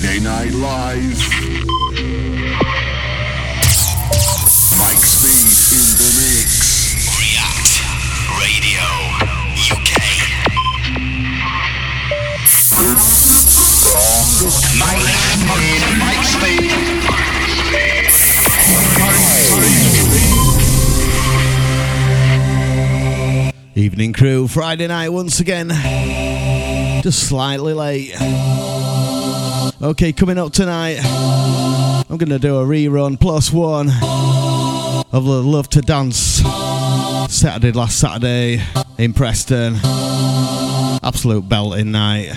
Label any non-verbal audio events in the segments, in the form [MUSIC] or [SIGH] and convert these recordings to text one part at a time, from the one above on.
Friday Night Live. Mike Speed in the mix. React Radio UK. Mike, Mike Speed. Evening crew, Friday night once again. Just slightly late. Okay, coming up tonight, I'm gonna do a rerun plus one of the Love to Dance Saturday last Saturday in Preston. Absolute belting night.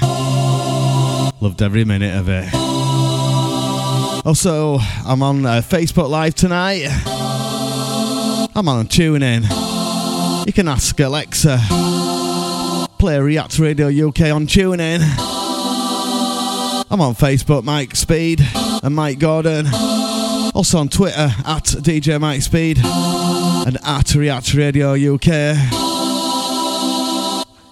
Loved every minute of it. Also, I'm on uh, Facebook Live tonight. I'm on TuneIn. You can ask Alexa. Play React Radio UK on TuneIn. I'm on Facebook, Mike Speed and Mike Gordon. Also on Twitter at DJ Mike Speed and at React Radio UK.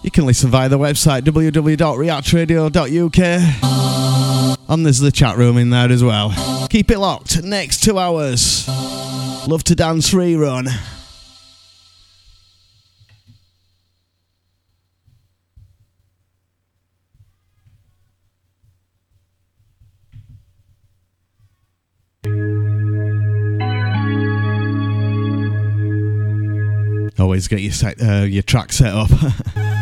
You can listen via the website www.reactradio.uk. And there's the chat room in there as well. Keep it locked. Next two hours. Love to dance rerun. Always get your set, uh, your track set up. [LAUGHS]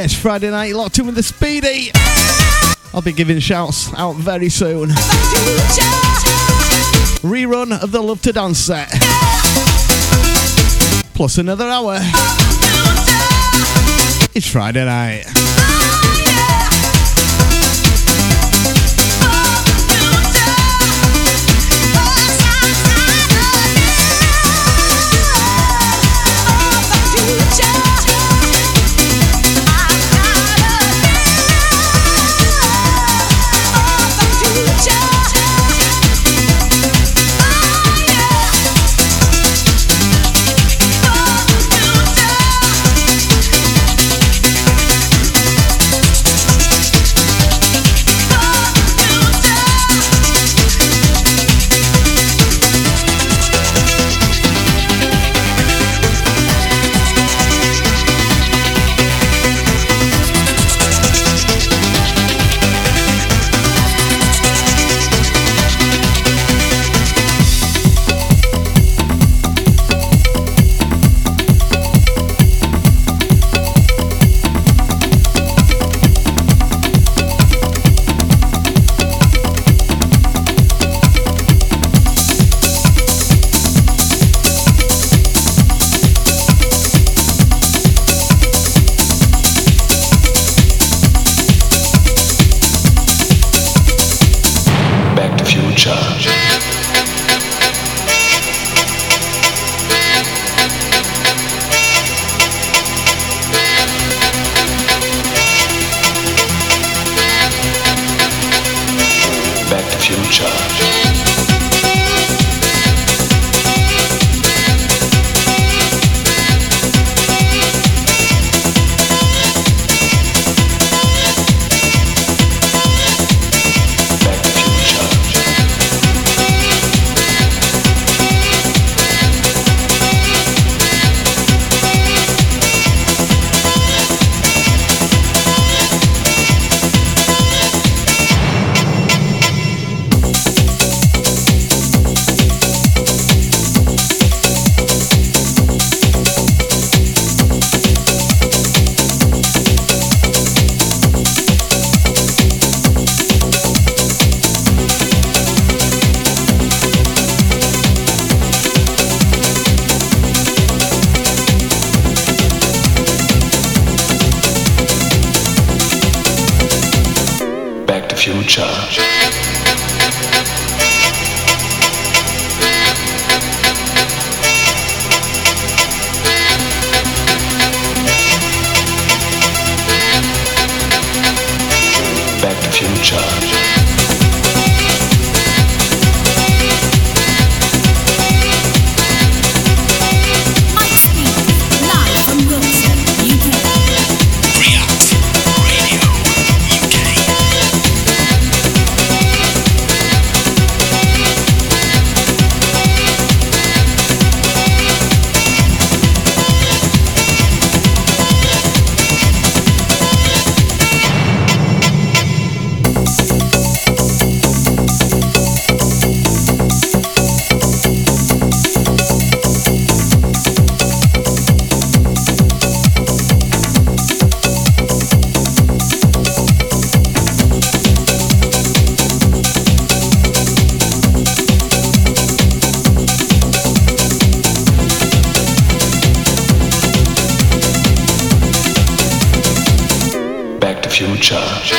Yes, Friday night, locked in with the Speedy. I'll be giving shouts out very soon. Rerun of the Love to Dance set. Plus another hour. It's Friday night. Back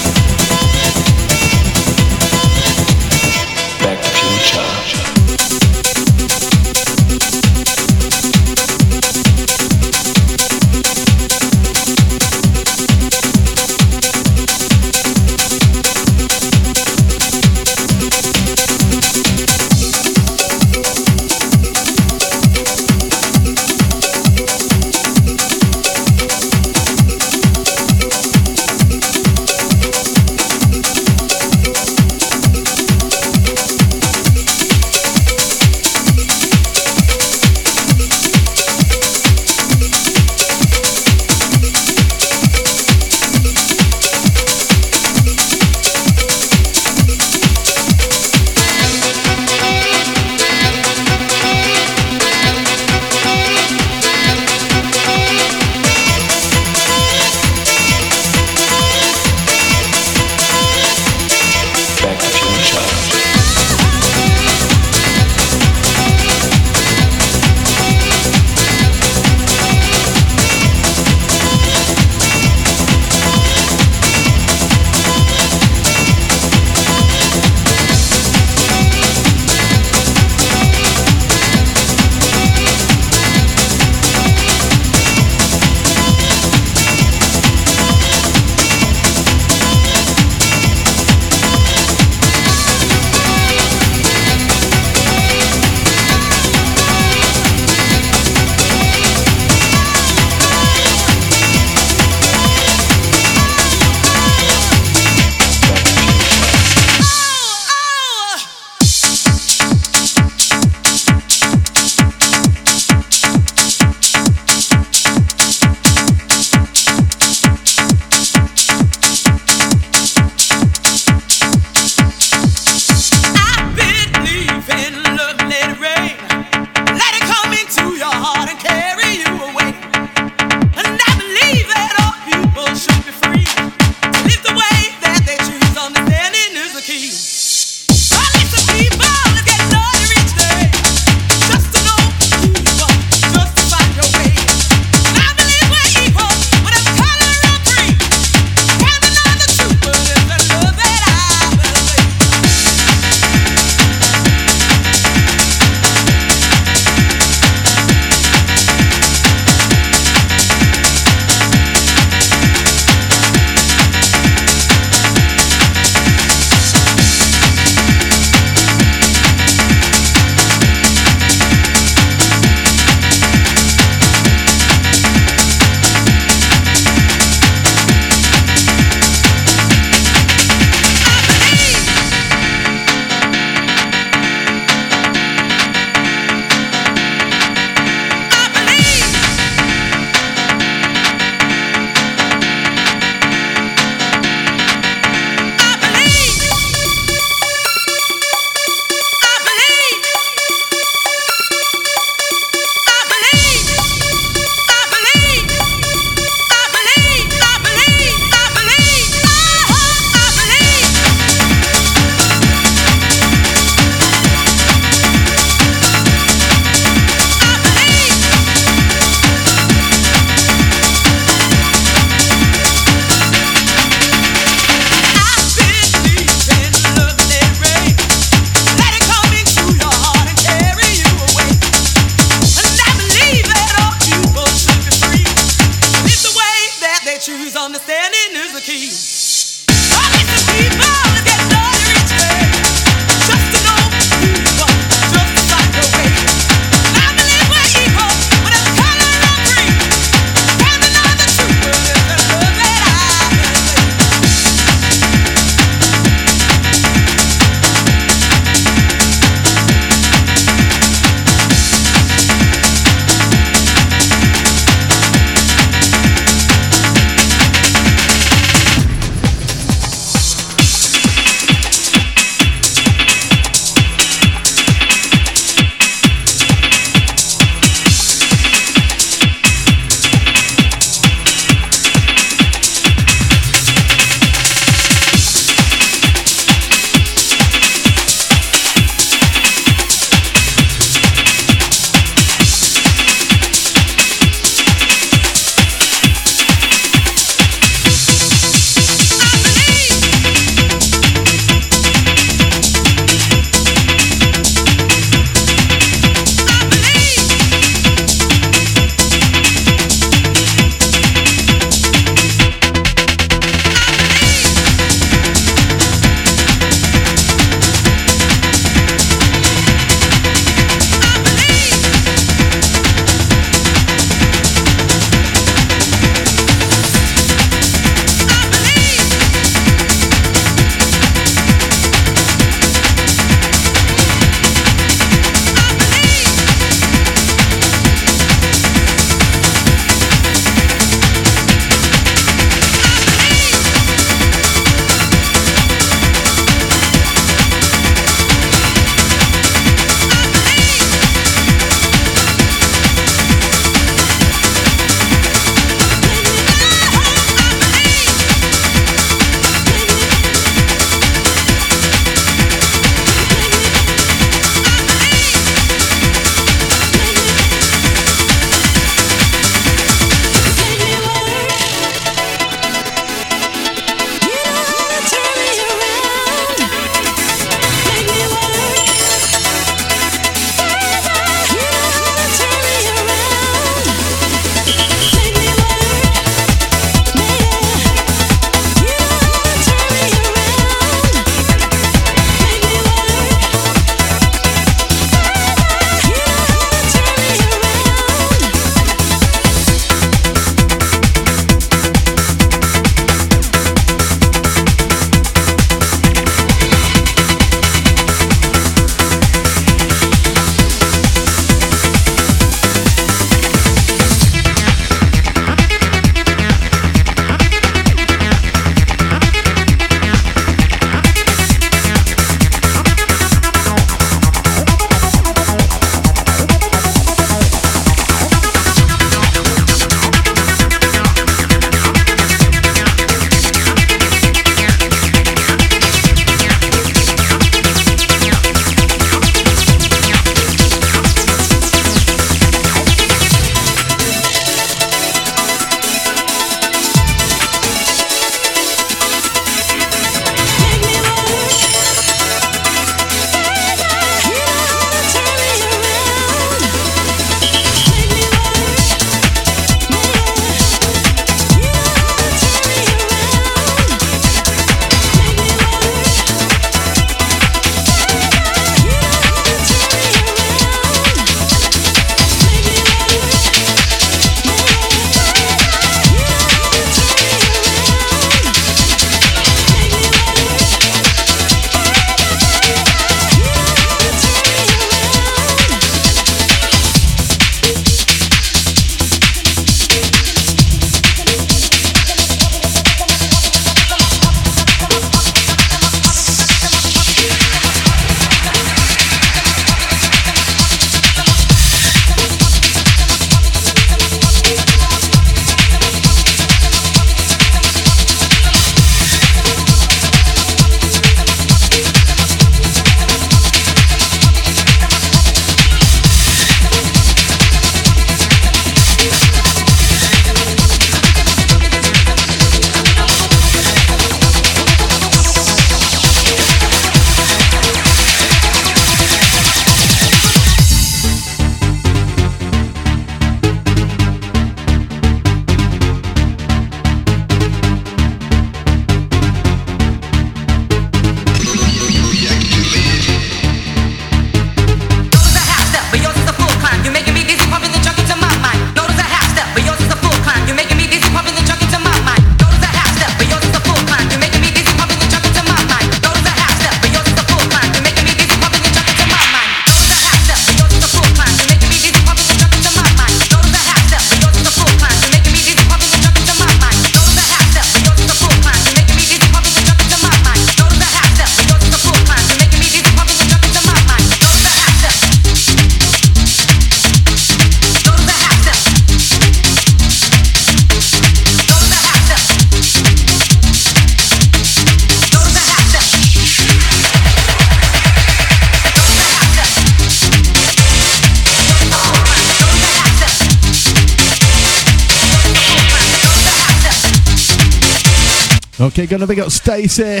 Gonna big up Stacey.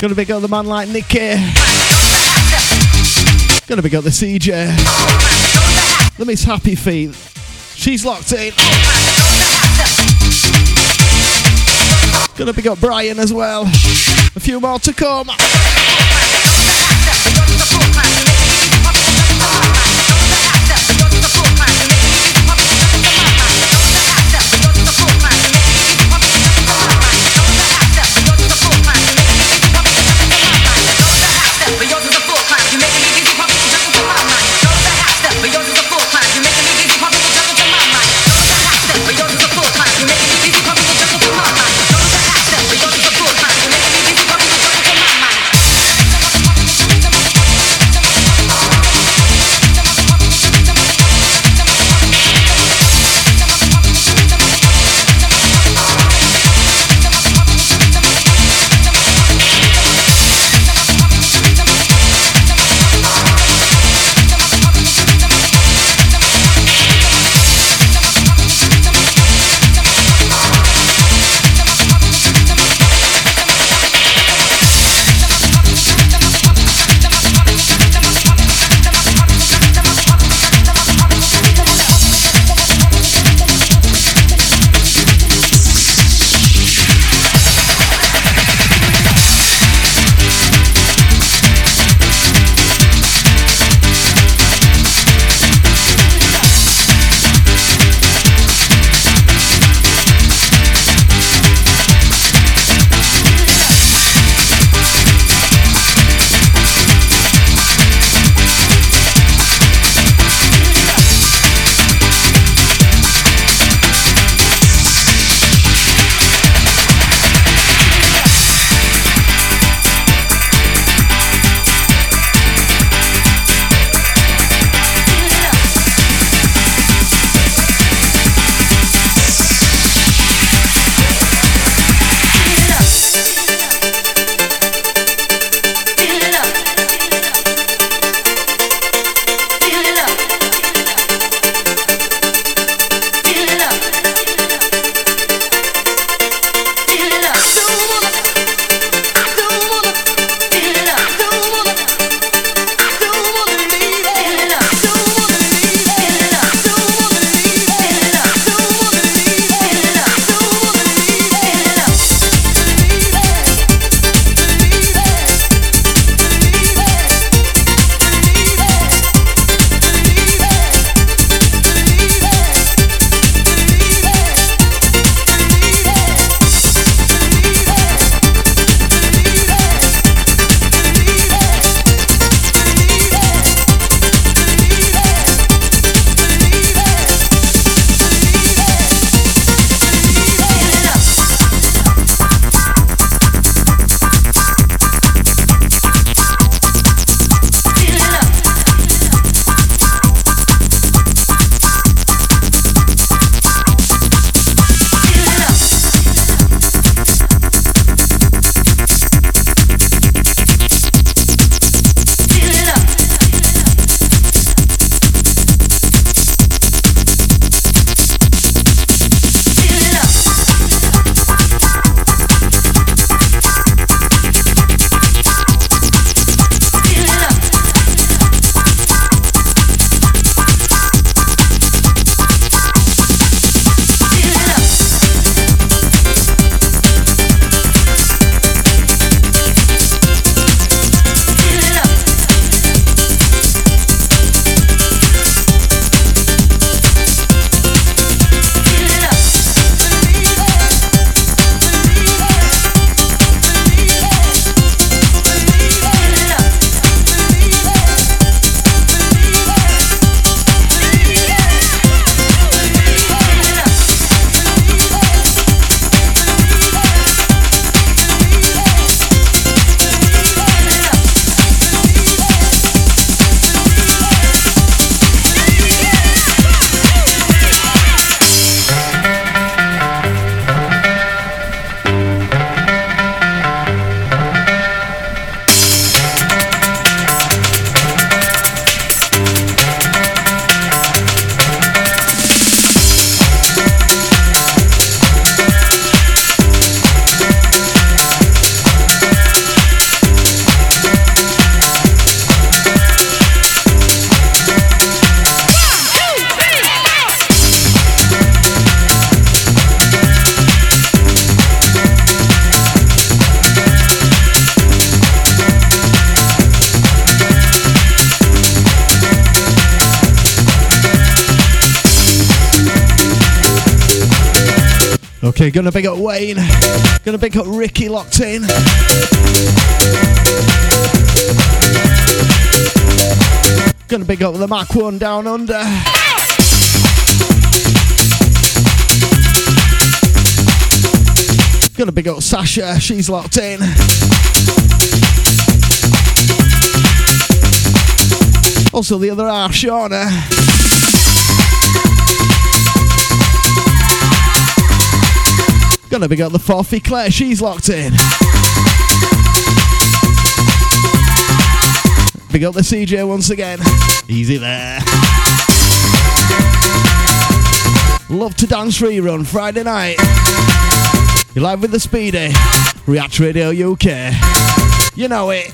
Gonna big up the man like Nikki. Gonna big up the CJ. The Miss Happy Feet. She's locked in. Gonna big up Brian as well. A few more to come. Wayne. Gonna pick up Ricky locked in. Gonna pick up the Mac 1 down under. Gonna pick up Sasha, she's locked in. Also the other half, Shauna. Gonna pick up the Forfy Claire, she's locked in. Big up the CJ once again. Easy there. Love to dance rerun Friday night. You're live with the Speedy. React Radio UK. You know it.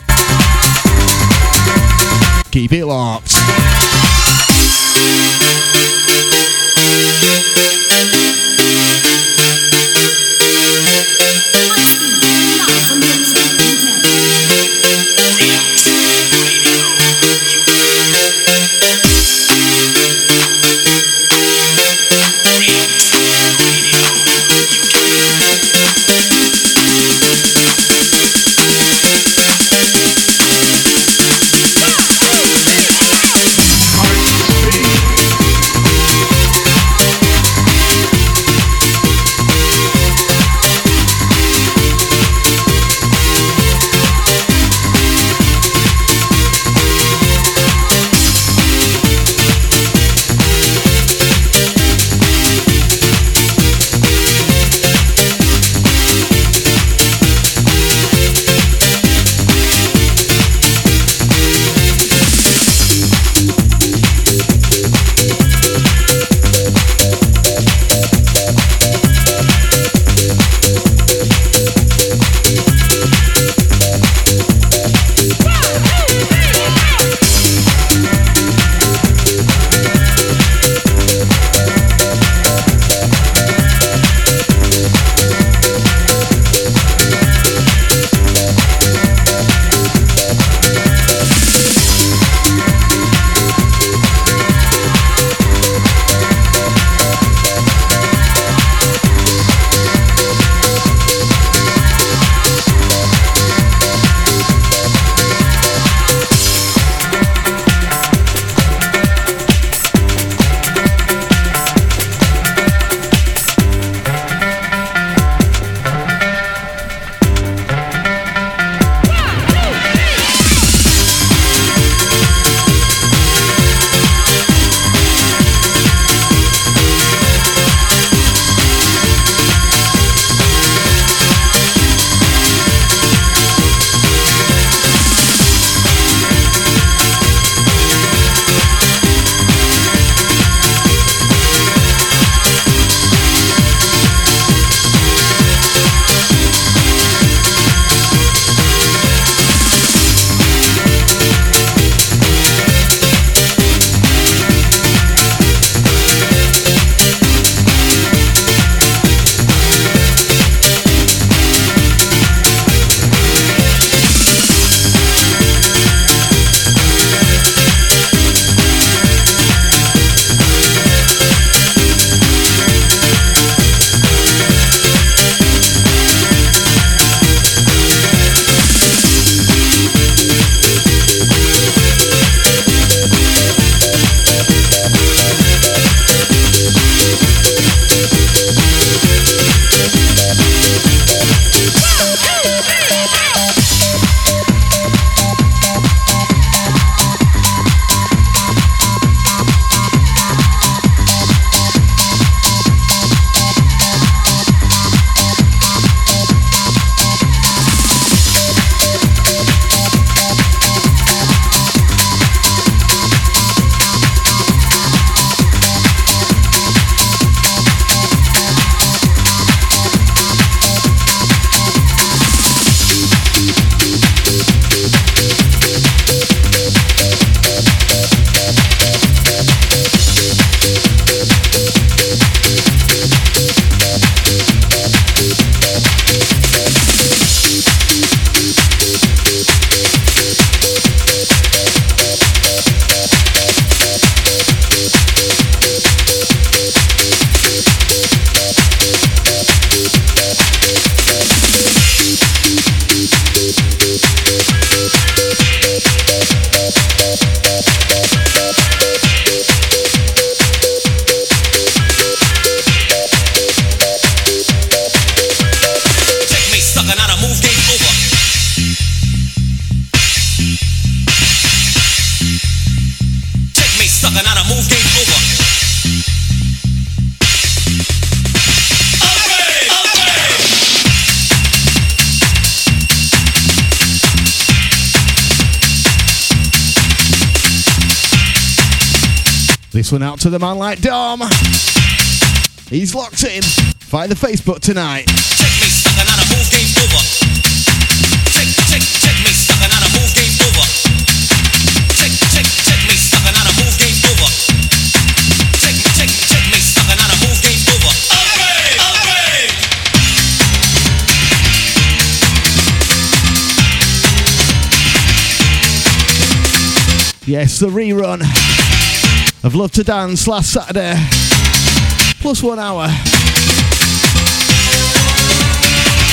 Keep it locked. Live The man like Dom. He's locked in. Find the Facebook tonight. Yes, the rerun of Love to Dance last Saturday. Plus one hour.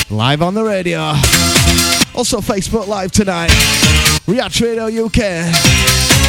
Live on the radio. Also Facebook Live tonight. React Radio UK.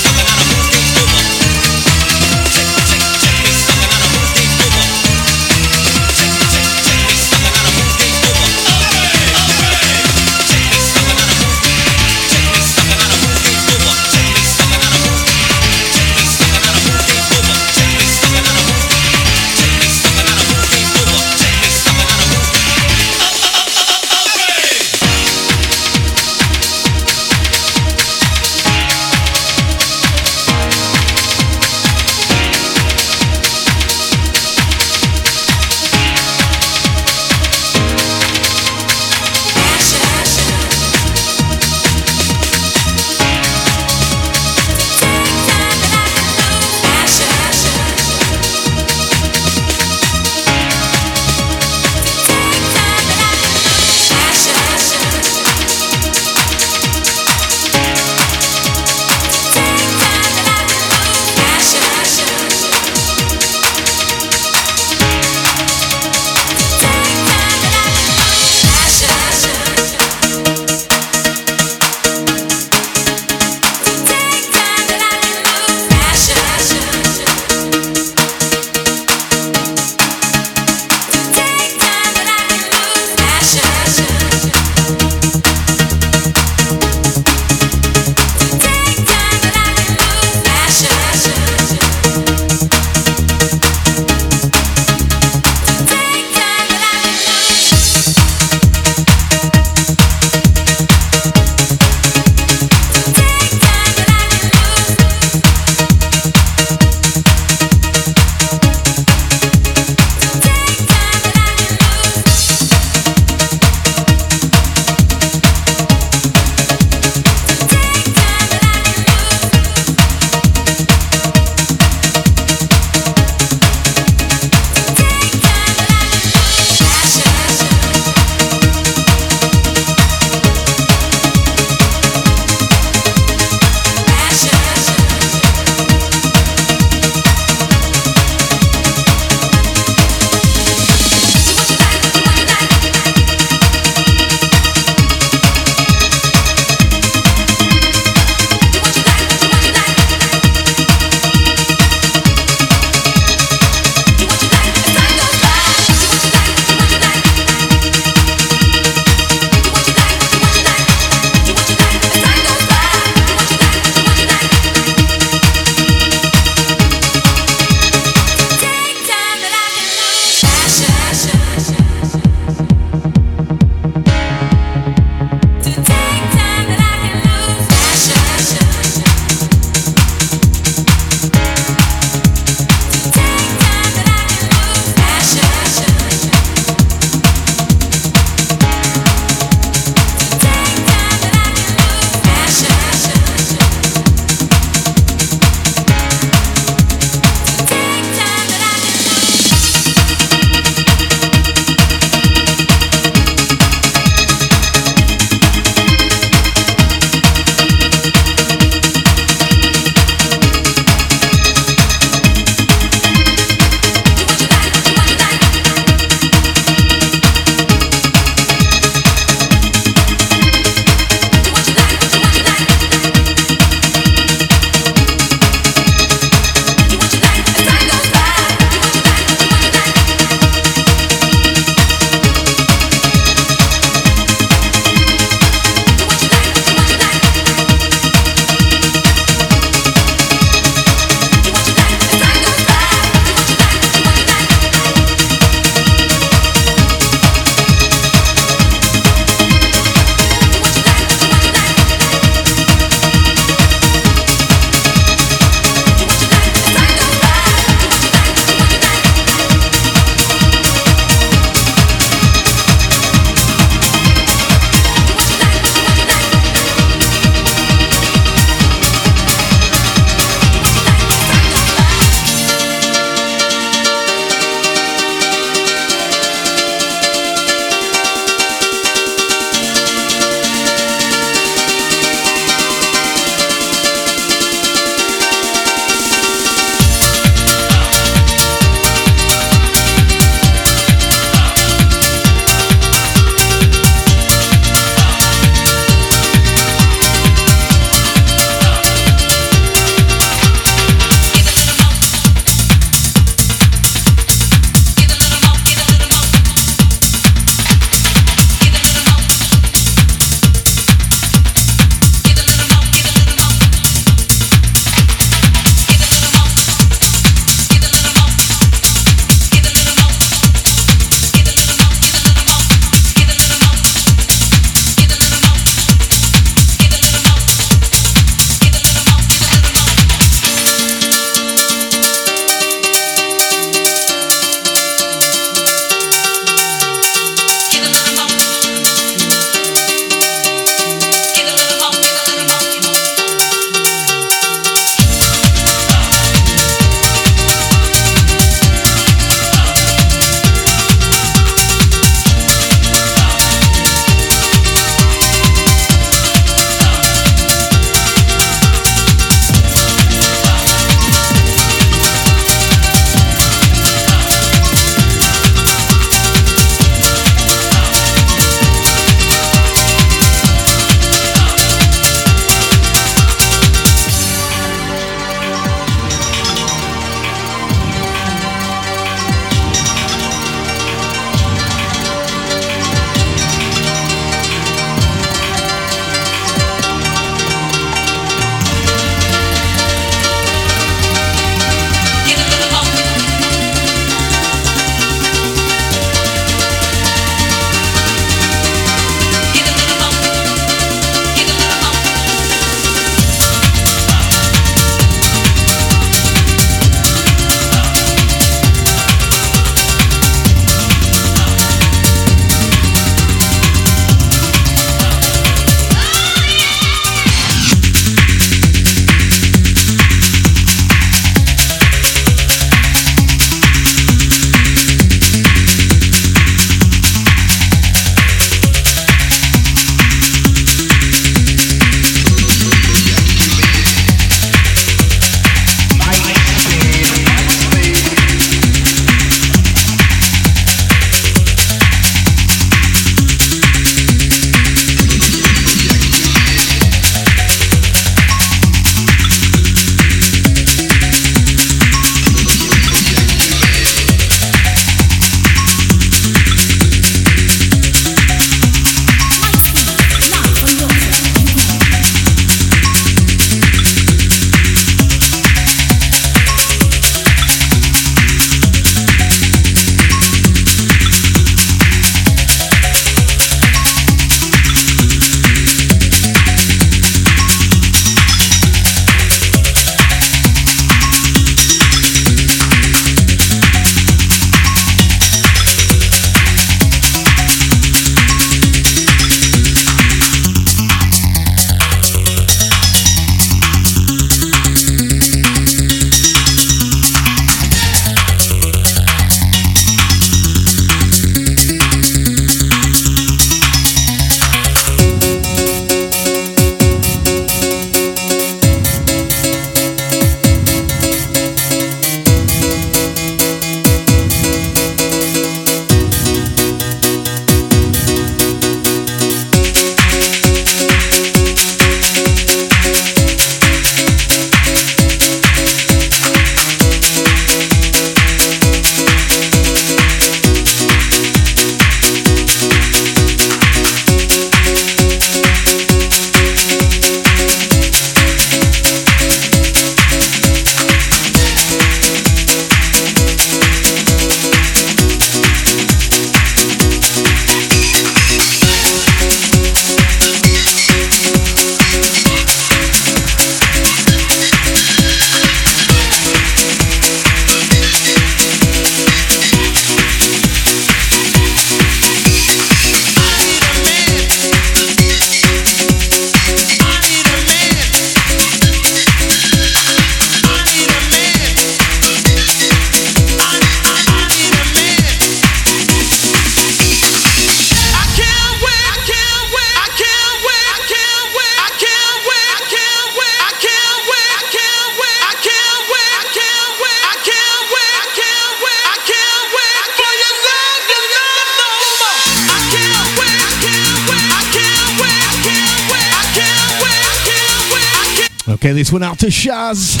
To Shaz.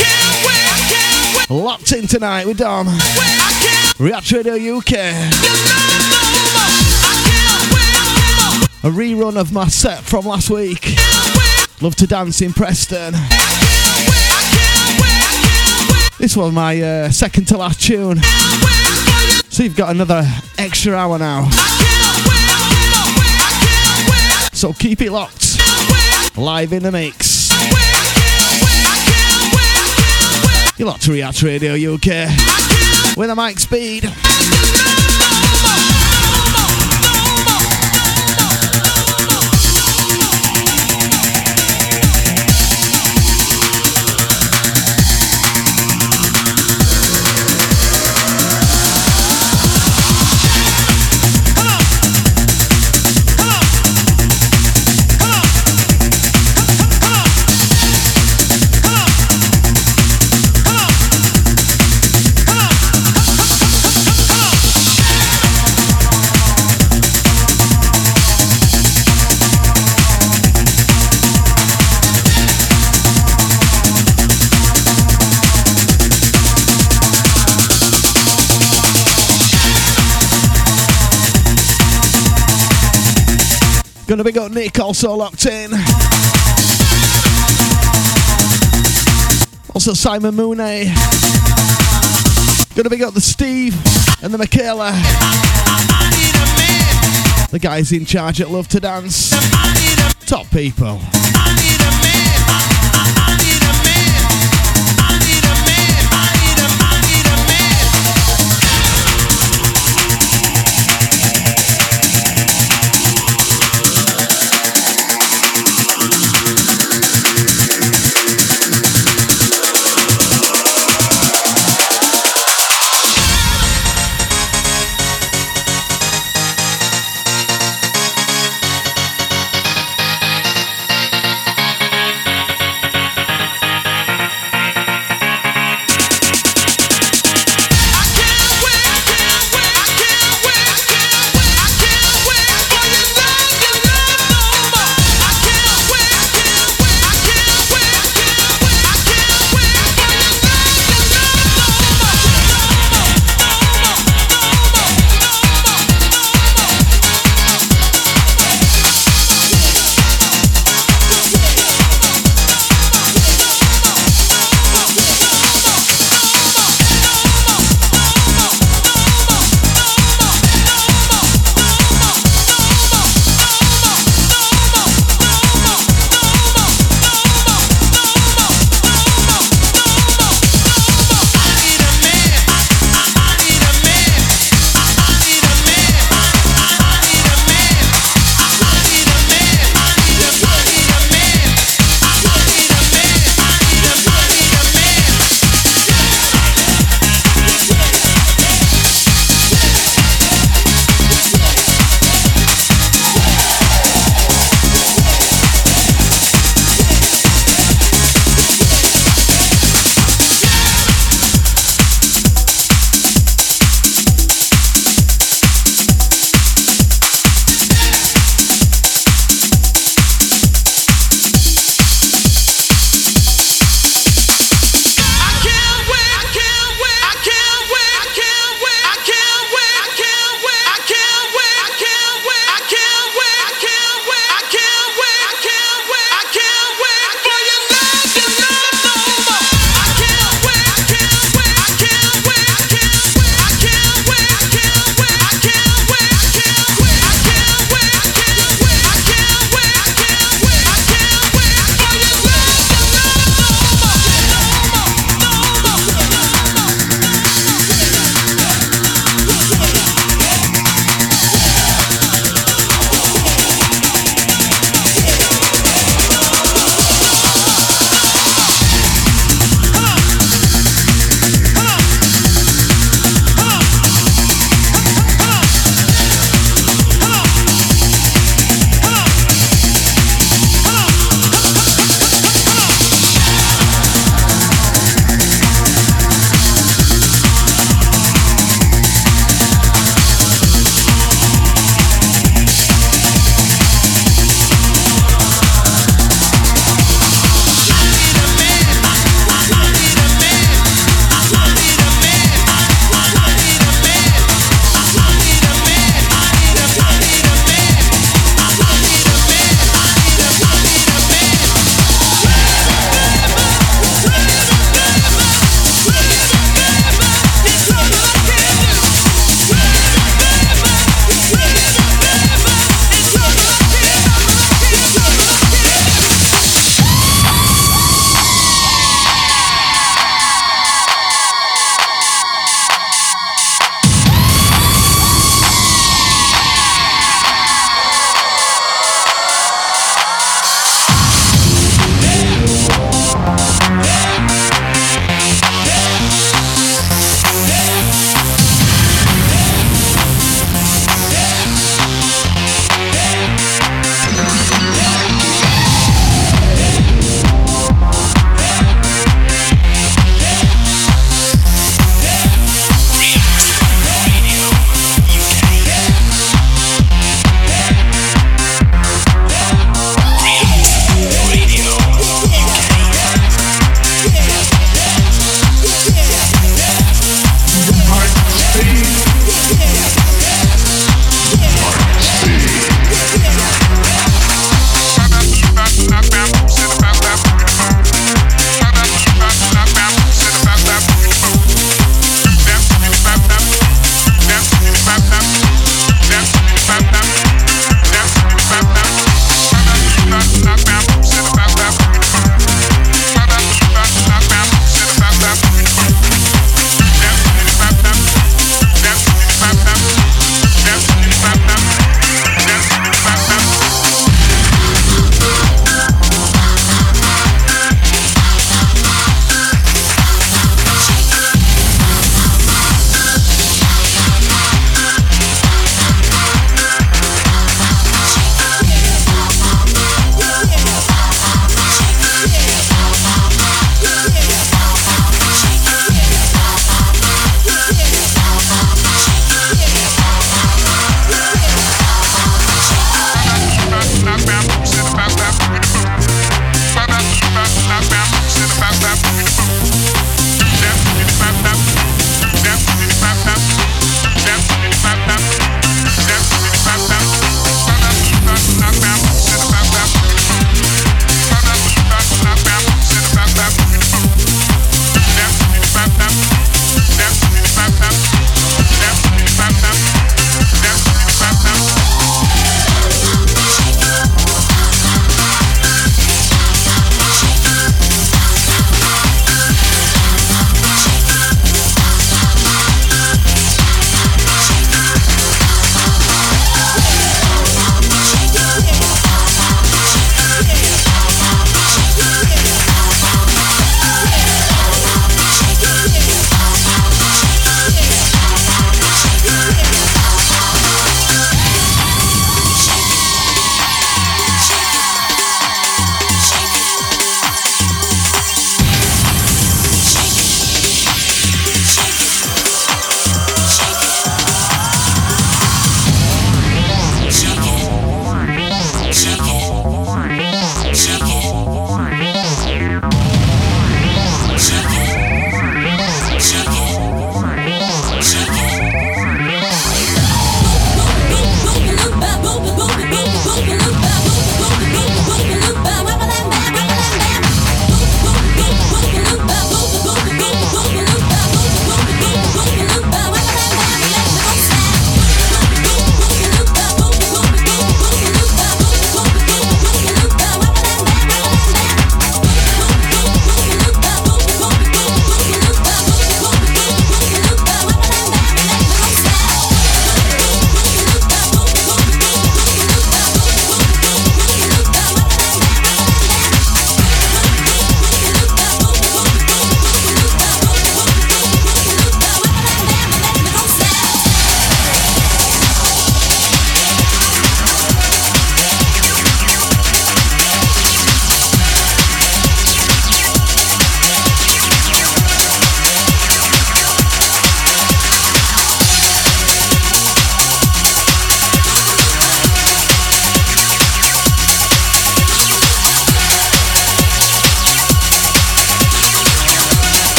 Locked in tonight with Dom. React Radio UK. A rerun of my set from last week. Love to dance in Preston. This was my uh, second to last tune. So you've got another extra hour now. So keep it locked. Live in the mix. You're locked to React Radio UK. With a mic speed. Gonna be got Nick also locked in. Also Simon Mooney. Gonna be got the Steve and the Michaela. The guys in charge at Love to Dance. Top people.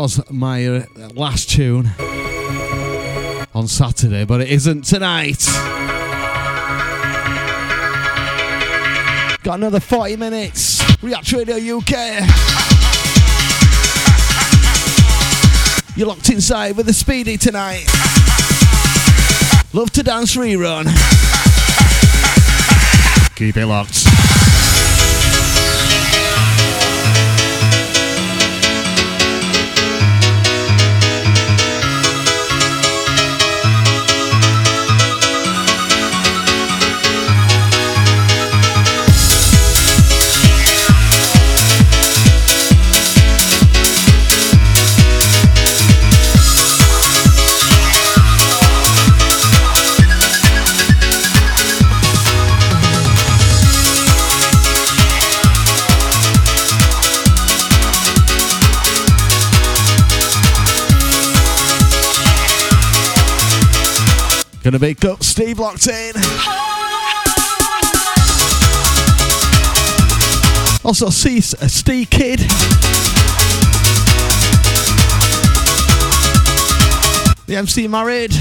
Was my uh, last tune on Saturday, but it isn't tonight. Got another 40 minutes. React Radio UK. You're locked inside with the Speedy tonight. Love to dance rerun. Keep it locked. Gonna make up Steve locked in. Also, see uh, Steve Kid. The MC married.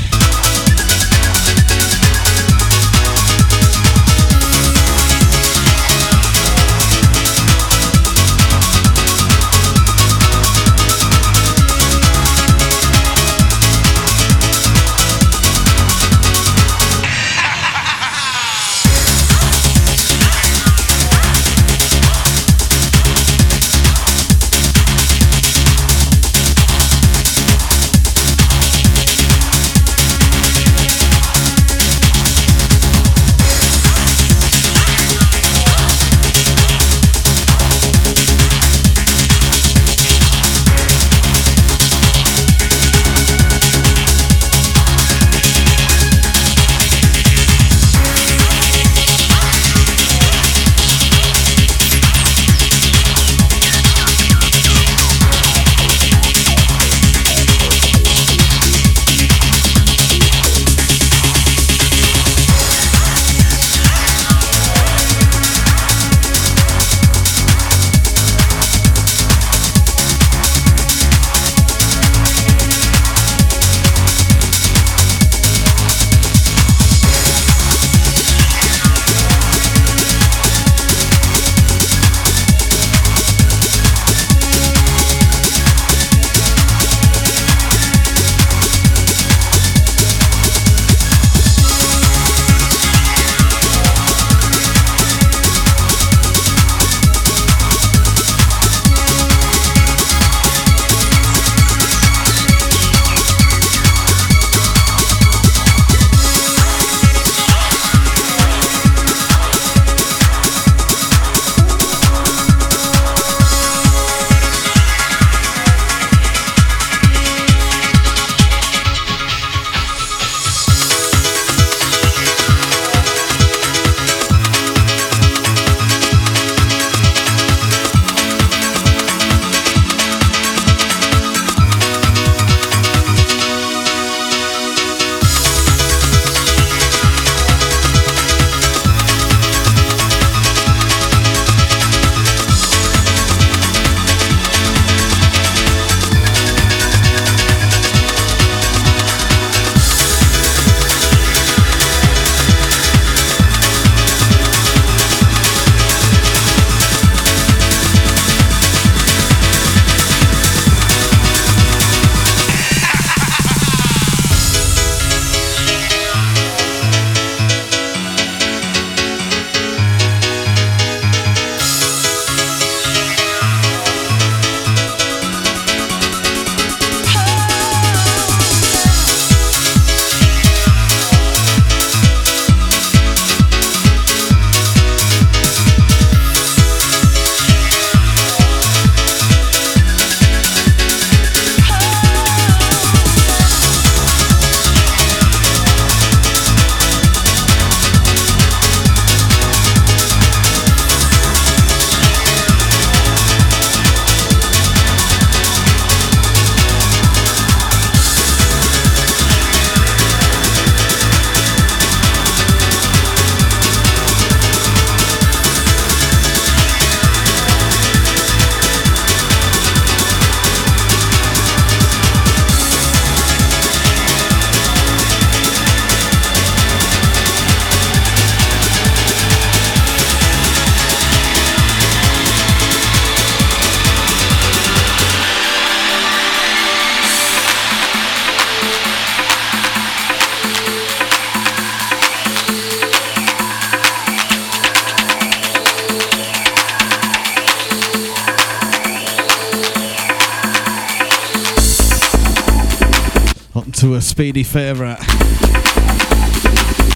Favourite.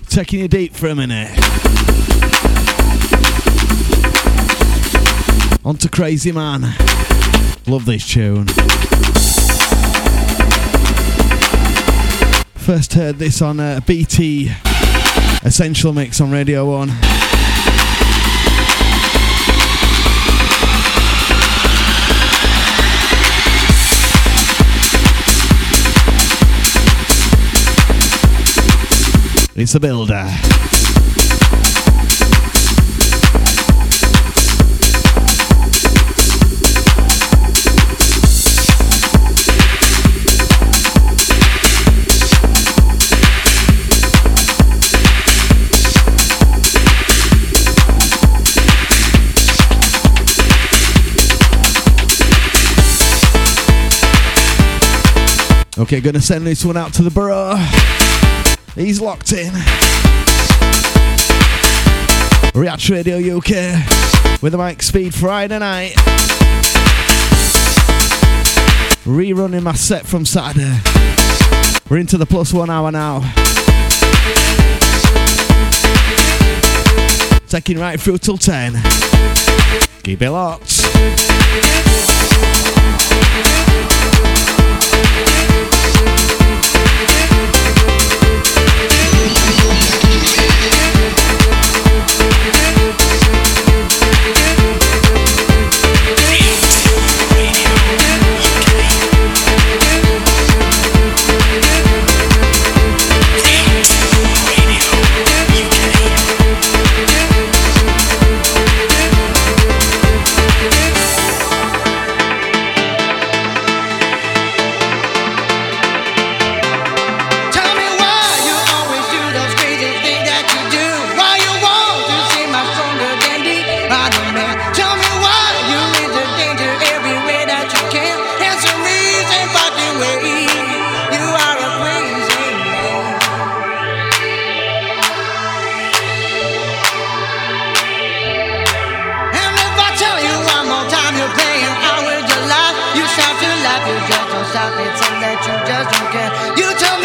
Taking you deep for a minute. On to Crazy Man. Love this tune. First heard this on uh, BT Essential Mix on Radio 1. It's a builder. Okay, gonna send this one out to the borough. He's locked in. React Radio UK with the Mike Speed Friday night. Rerunning my set from Saturday. We're into the plus one hour now. Taking right through till 10. Keep it locked. Stop it, and that you just don't care. You tell me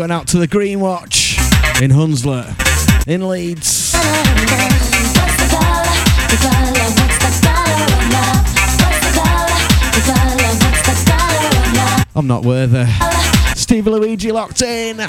going out to the Green Watch in Hunslet, in Leeds. I'm not worthy. Steve Luigi locked in.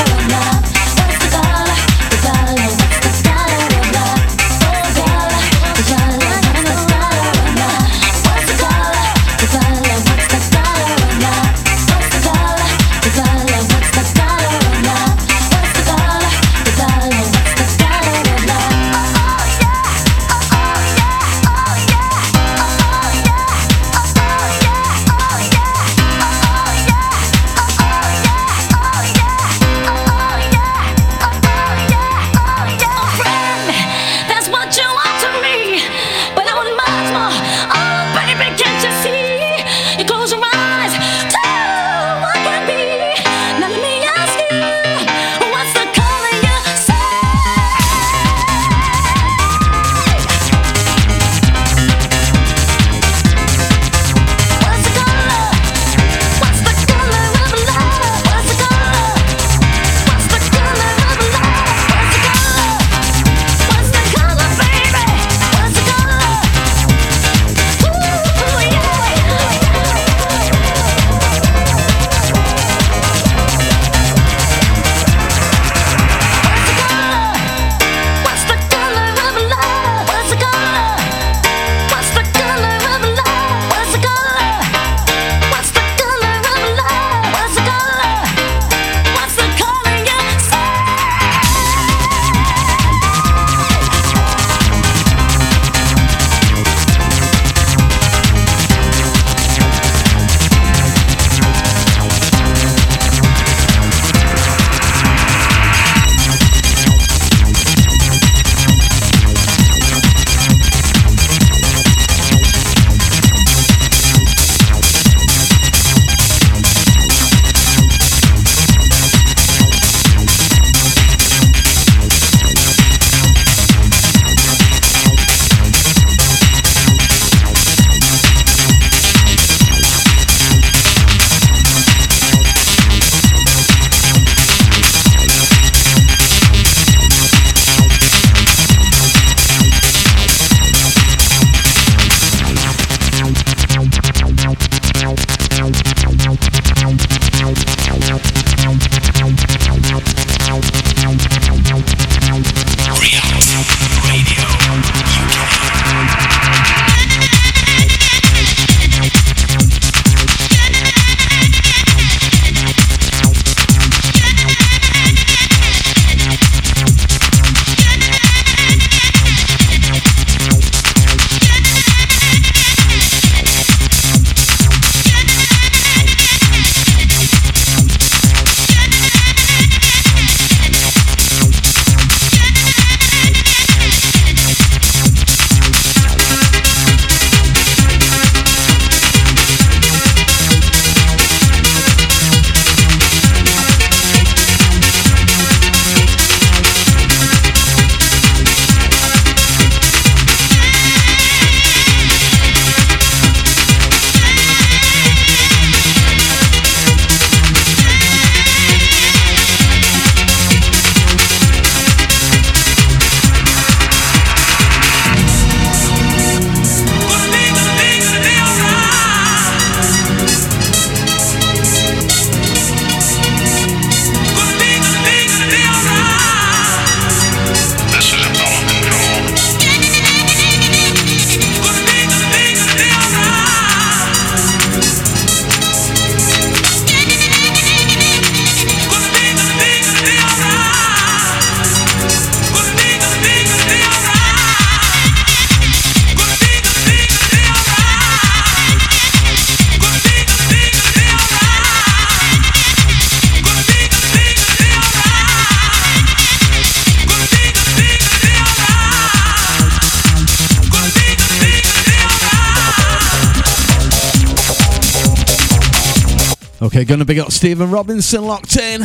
Stephen Robinson locked in.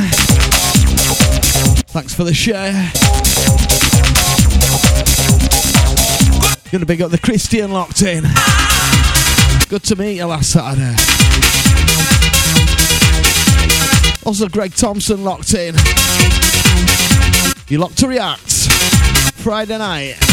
Thanks for the share. Gonna big up the Christian locked in. Good to meet you last Saturday. Also, Greg Thompson locked in. You locked to react. Friday night.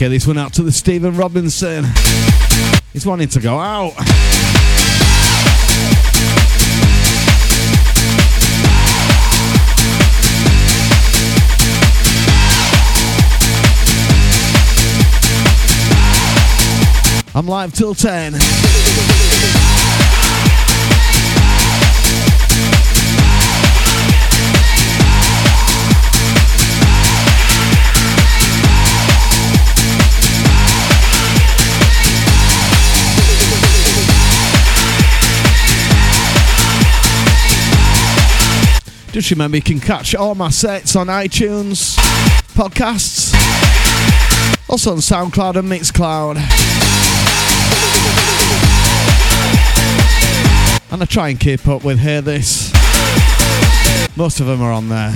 Okay, this one out to the Stephen Robinson. He's wanting to go out. I'm live till 10. Just remember you can catch all my sets on iTunes, podcasts, also on SoundCloud and Mixcloud. And I try and keep up with Hear This. Most of them are on there.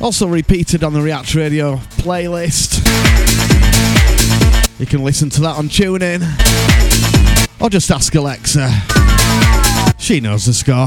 Also repeated on the React Radio playlist. You can listen to that on TuneIn. Or just ask Alexa. She knows the score.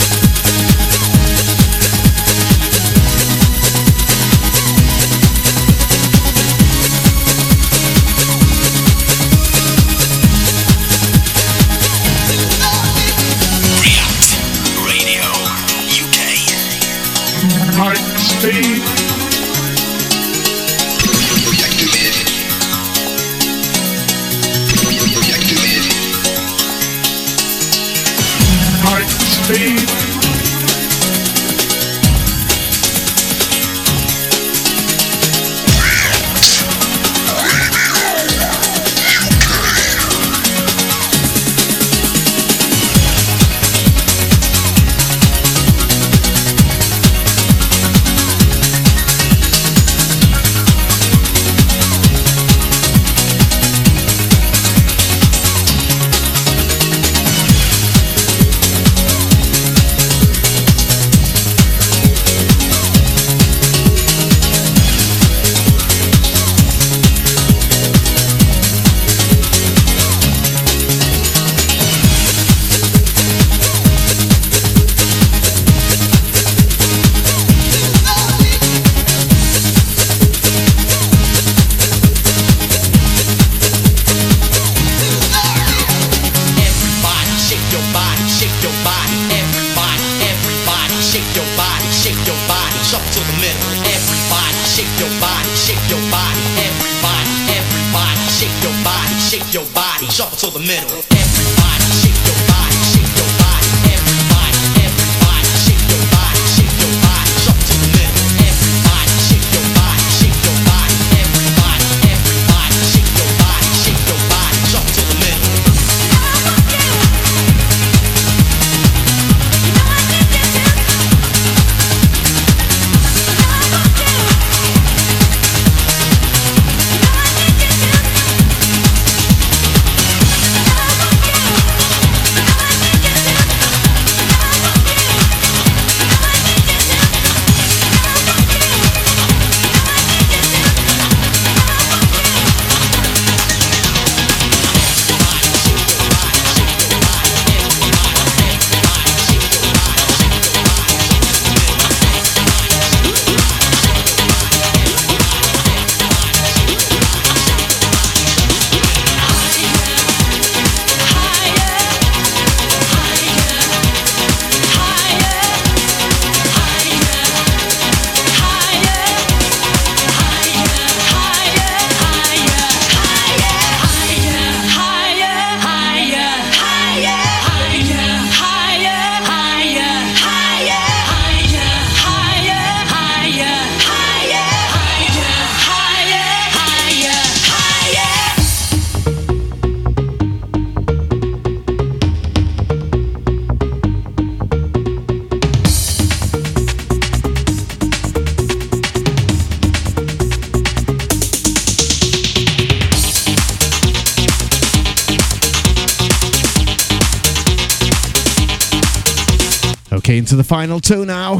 final two now.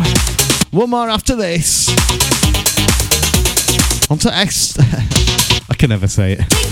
One more after this. On to X. [LAUGHS] I can never say it.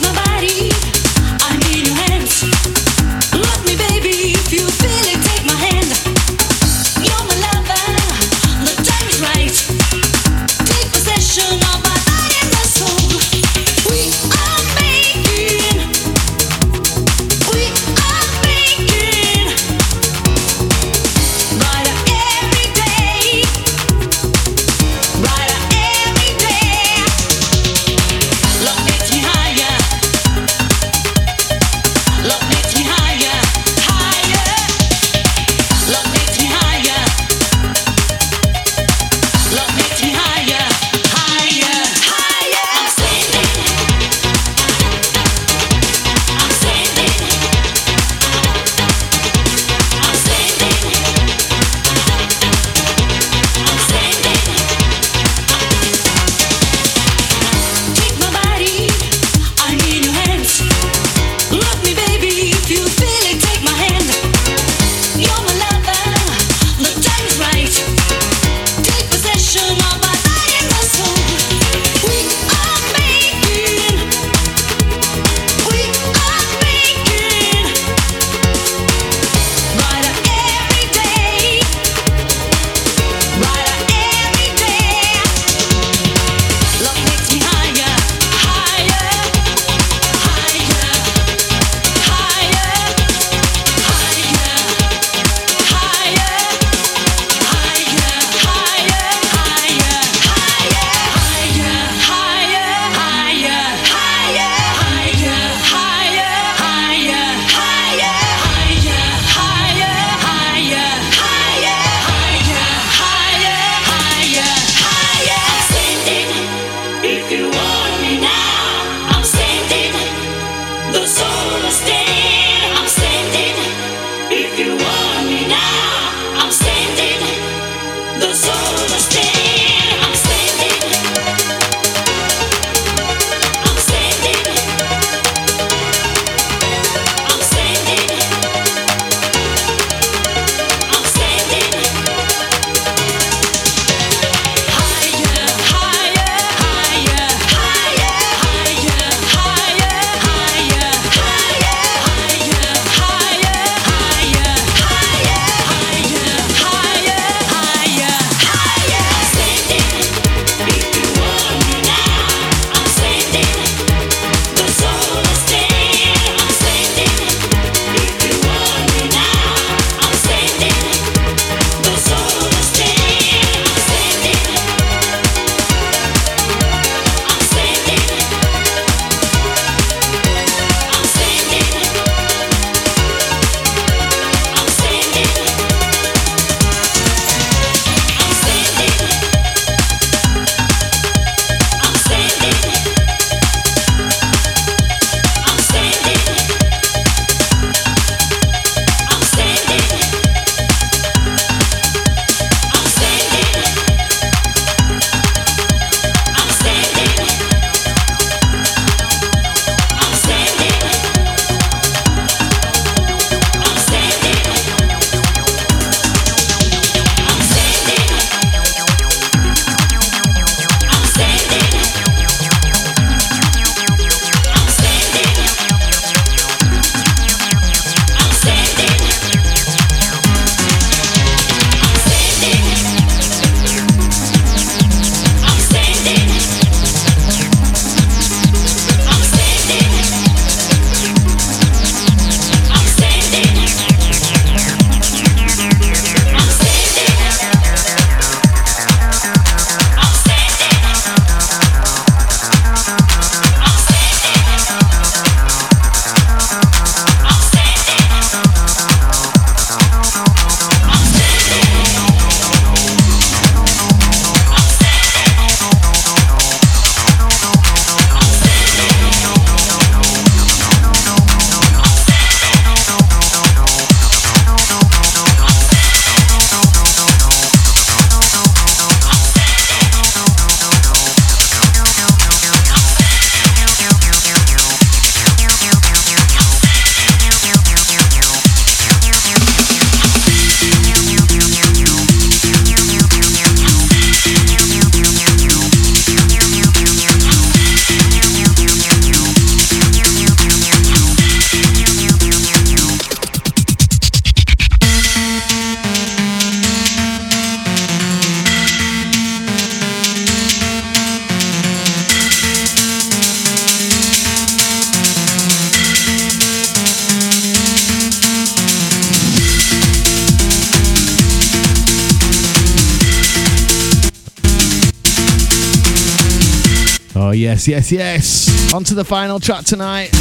Yes, yes, yes. On to the final track tonight.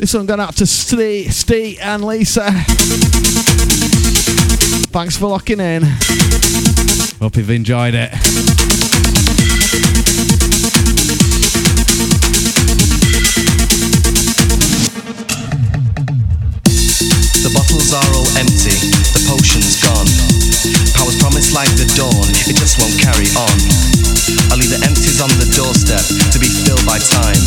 This one going out to Steve, Steve and Lisa. Thanks for locking in. Hope you've enjoyed it. The bottles are all empty, like the dawn, it just won't carry on. I leave the empties on the doorstep to be filled by time.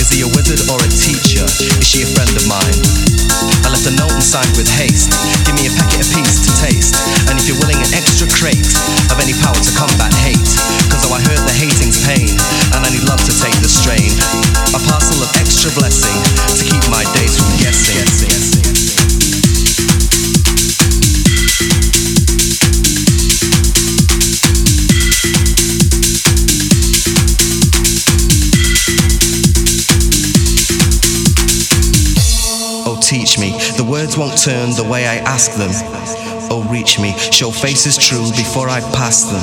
Is he a wizard or a teacher? Is she a friend of mine? I left a note and signed with haste. Give me a packet of apiece to taste. And if you're willing, an extra crate of any power to combat Turn the way I ask them. Oh, reach me. Show faces true before I pass them.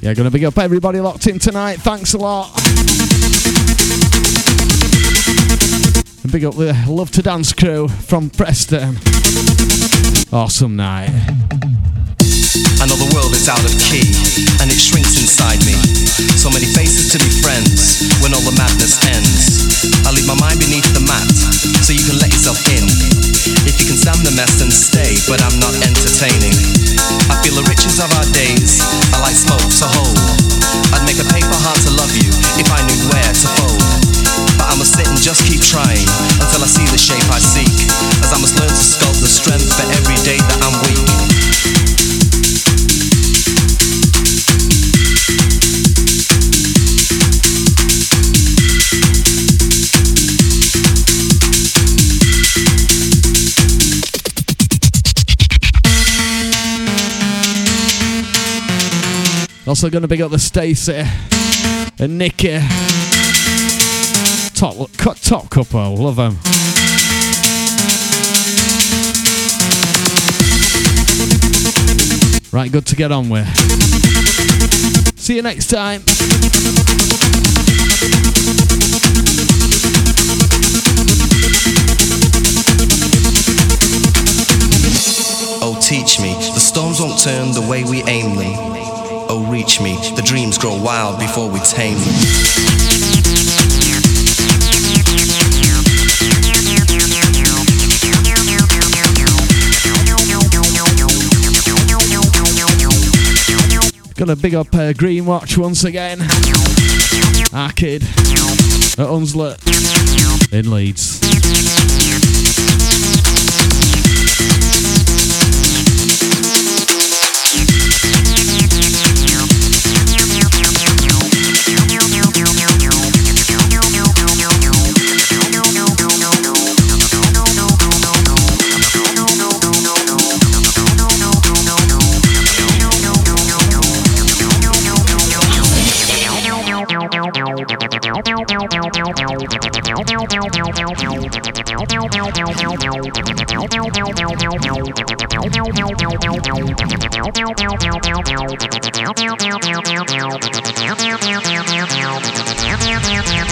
Yeah, gonna big up everybody locked in tonight. Thanks a lot. Big up the Love to Dance crew from Preston. Awesome night. I know the world is out of key, and it shrinks inside me. So many faces to be friends when all the madness ends. I leave my mind beneath the mat, so you can let yourself in. If you can stand the mess, then stay, but I'm not entertaining. I feel the riches of our days are like smoke to hold. I'd make a paper heart to love you if I knew where to fold. I must sit and just keep trying until I see the shape I seek. As I must learn to sculpt the strength for every day that I'm weak. Also gonna big up the Stacy and Nikki. Top top couple, love them. Right, good to get on with. See you next time. Oh, teach me. The storms won't turn the way we aim them. Oh, reach me. The dreams grow wild before we tame them. Gonna big up uh, Green Watch once again. Arcade at Hunslet in Leeds. Thank you.